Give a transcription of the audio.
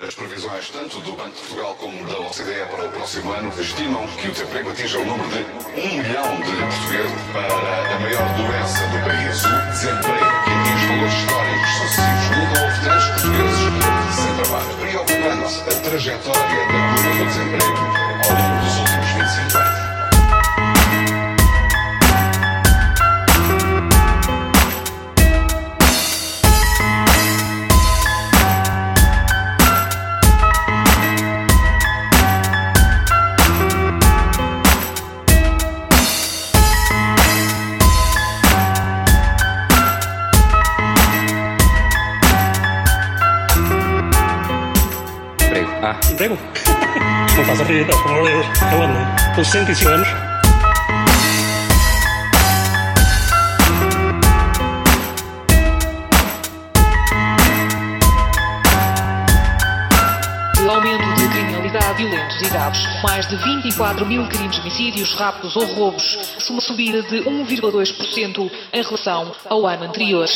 As previsões tanto do Banco de Portugal como da OCDE para o próximo ano estimam que o desemprego atinja o número de 1 milhão de portugueses para a maior doença do país, o desemprego, que atinge valores históricos sucessivos. Nunca houve tantos portugueses sem trabalho. Preocupando-se a trajetória da curva do desemprego ao longo dos últimos Emprego. Ah, Emprego? Não faz a rir, pelo amor de Deus. Eu ando com 65 anos. O aumento de criminalidade, violentos e graves, mais de 24 mil crimes de homicídios, raptos ou roubos, uma subida de 1,2% em relação ao ano anterior.